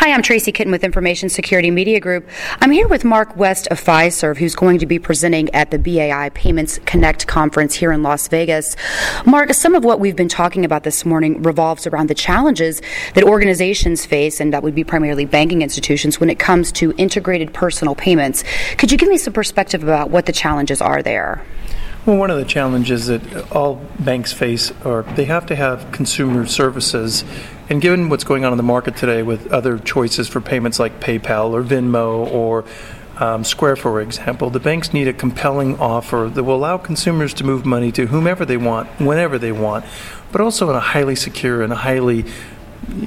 Hi, I'm Tracy Kitten with Information Security Media Group. I'm here with Mark West of Fiserv, who's going to be presenting at the BAI Payments Connect conference here in Las Vegas. Mark, some of what we've been talking about this morning revolves around the challenges that organizations face, and that would be primarily banking institutions, when it comes to integrated personal payments. Could you give me some perspective about what the challenges are there? Well, one of the challenges that all banks face are they have to have consumer services. And given what's going on in the market today with other choices for payments like PayPal or Venmo or um, Square, for example, the banks need a compelling offer that will allow consumers to move money to whomever they want, whenever they want, but also in a highly secure and a highly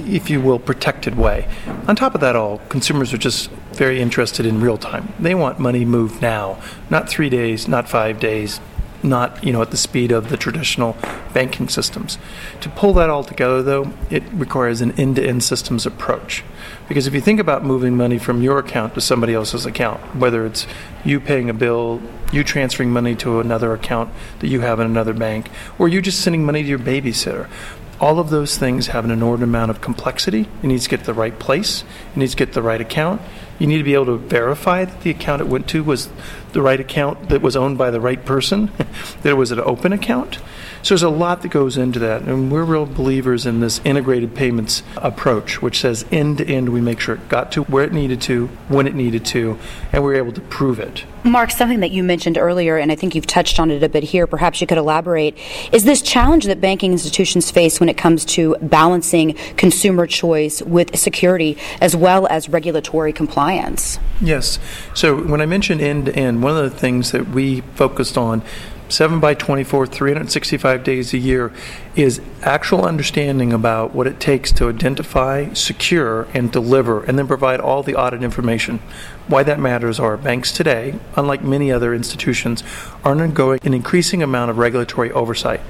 if you will, protected way. On top of that, all consumers are just very interested in real time. They want money moved now, not three days, not five days, not you know at the speed of the traditional banking systems. To pull that all together, though, it requires an end-to-end systems approach. Because if you think about moving money from your account to somebody else's account, whether it's you paying a bill, you transferring money to another account that you have in another bank, or you just sending money to your babysitter, all of those things have an inordinate amount of complexity. It needs to get to the right place. It needs to get to the right account. You need to be able to verify that the account it went to was the right account that was owned by the right person, that it was an open account. So there's a lot that goes into that, and we're real believers in this integrated payments approach, which says end to end we make sure it got to where it needed to, when it needed to, and we're able to prove it. Mark, something that you mentioned earlier, and I think you've touched on it a bit here, perhaps you could elaborate, is this challenge that banking institutions face when it comes to balancing consumer choice with security as well as regulatory compliance. Yes. So when I mentioned end to end, one of the things that we focused on 7 by 24, 365 days a year, is actual understanding about what it takes to identify, secure, and deliver, and then provide all the audit information. Why that matters are banks today, unlike many other institutions, are undergoing an increasing amount of regulatory oversight.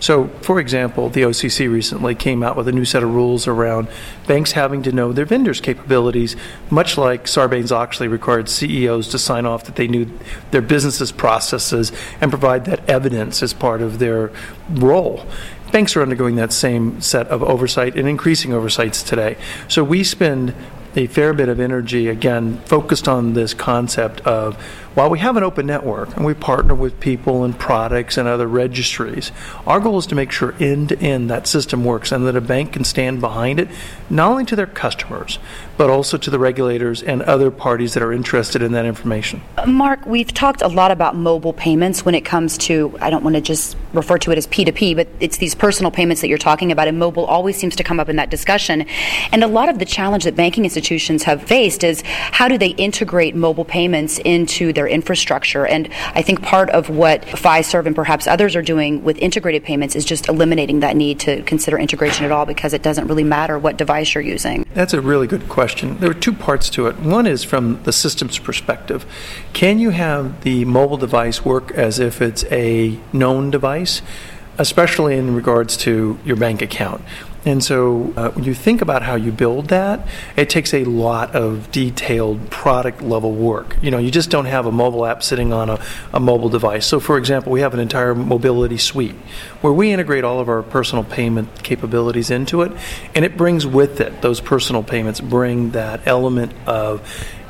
So, for example, the OCC recently came out with a new set of rules around banks having to know their vendors' capabilities, much like Sarbanes Oxley required CEOs to sign off that they knew their business's processes and provide that evidence as part of their role banks are undergoing that same set of oversight and increasing oversights today. So we spend a fair bit of energy, again, focused on this concept of while we have an open network and we partner with people and products and other registries, our goal is to make sure end to end that system works and that a bank can stand behind it, not only to their customers, but also to the regulators and other parties that are interested in that information. Mark, we've talked a lot about mobile payments when it comes to, I don't want to just refer to it as P2P, but it's these personal payments that you're talking about, and mobile always seems to come up in that discussion. And a lot of the challenge that banking institutions have faced is how do they integrate mobile payments into their infrastructure. And I think part of what Fiserv and perhaps others are doing with integrated payments is just eliminating that need to consider integration at all because it doesn't really matter what device you're using. That's a really good question. There are two parts to it. One is from the system's perspective. Can you have the mobile device work as if it's a known device? especially in regards to your bank account. And so uh, when you think about how you build that, it takes a lot of detailed product level work. You know, you just don't have a mobile app sitting on a, a mobile device. So, for example, we have an entire mobility suite where we integrate all of our personal payment capabilities into it, and it brings with it, those personal payments bring that element of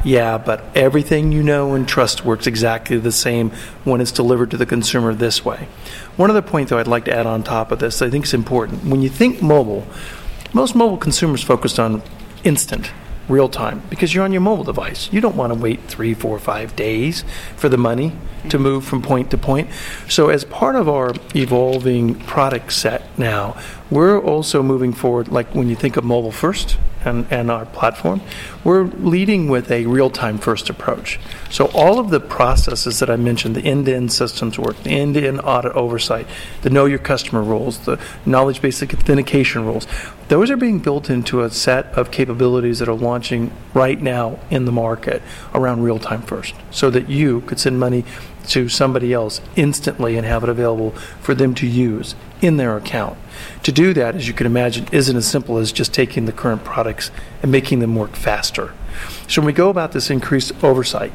yeah, but everything you know and trust works exactly the same when it's delivered to the consumer this way. One other point, though, I'd like to add on top of this, I think is important. When you think mobile, most mobile consumers focused on instant, real time, because you're on your mobile device. You don't want to wait three, four, five days for the money to mm-hmm. move from point to point. So, as part of our evolving product set now, we're also moving forward, like when you think of mobile first, and, and our platform, we're leading with a real time first approach. So, all of the processes that I mentioned the end to end systems work, the end to end audit oversight, the know your customer rules, the knowledge based authentication rules those are being built into a set of capabilities that are launching right now in the market around real time first, so that you could send money to somebody else instantly and have it available for them to use in their account. To do that, as you can imagine, isn't as simple as just taking the current products and making them work faster. So when we go about this increased oversight,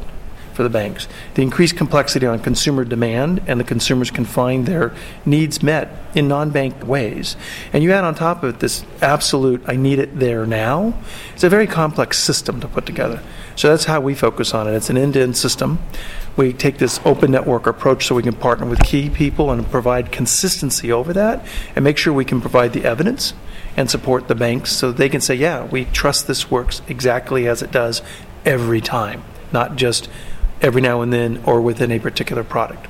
for the banks. The increased complexity on consumer demand, and the consumers can find their needs met in non bank ways. And you add on top of it this absolute, I need it there now. It's a very complex system to put together. So that's how we focus on it. It's an end to end system. We take this open network approach so we can partner with key people and provide consistency over that and make sure we can provide the evidence and support the banks so they can say, yeah, we trust this works exactly as it does every time, not just every now and then or within a particular product.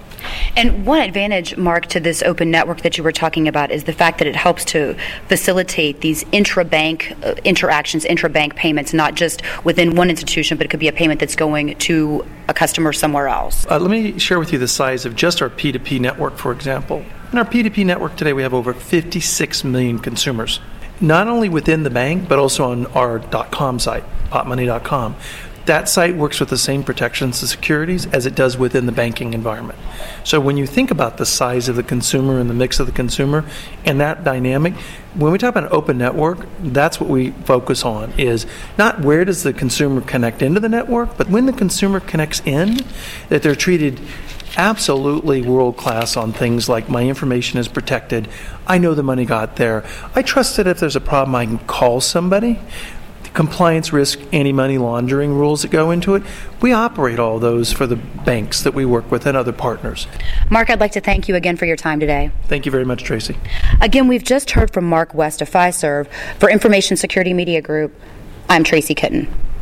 And one advantage, Mark, to this open network that you were talking about is the fact that it helps to facilitate these intra-bank uh, interactions, intra-bank payments, not just within one institution, but it could be a payment that's going to a customer somewhere else. Uh, let me share with you the size of just our P2P network, for example. In our P2P network today, we have over 56 million consumers, not only within the bank, but also on our .com site, popmoney.com that site works with the same protections and securities as it does within the banking environment. So when you think about the size of the consumer and the mix of the consumer and that dynamic, when we talk about an open network, that's what we focus on is not where does the consumer connect into the network, but when the consumer connects in, that they're treated absolutely world class on things like my information is protected. I know the money got there. I trust that if there's a problem, I can call somebody compliance risk, anti money laundering rules that go into it. We operate all those for the banks that we work with and other partners. Mark, I'd like to thank you again for your time today. Thank you very much, Tracy. Again, we've just heard from Mark West of Fiserv for Information Security Media Group. I'm Tracy Kitten.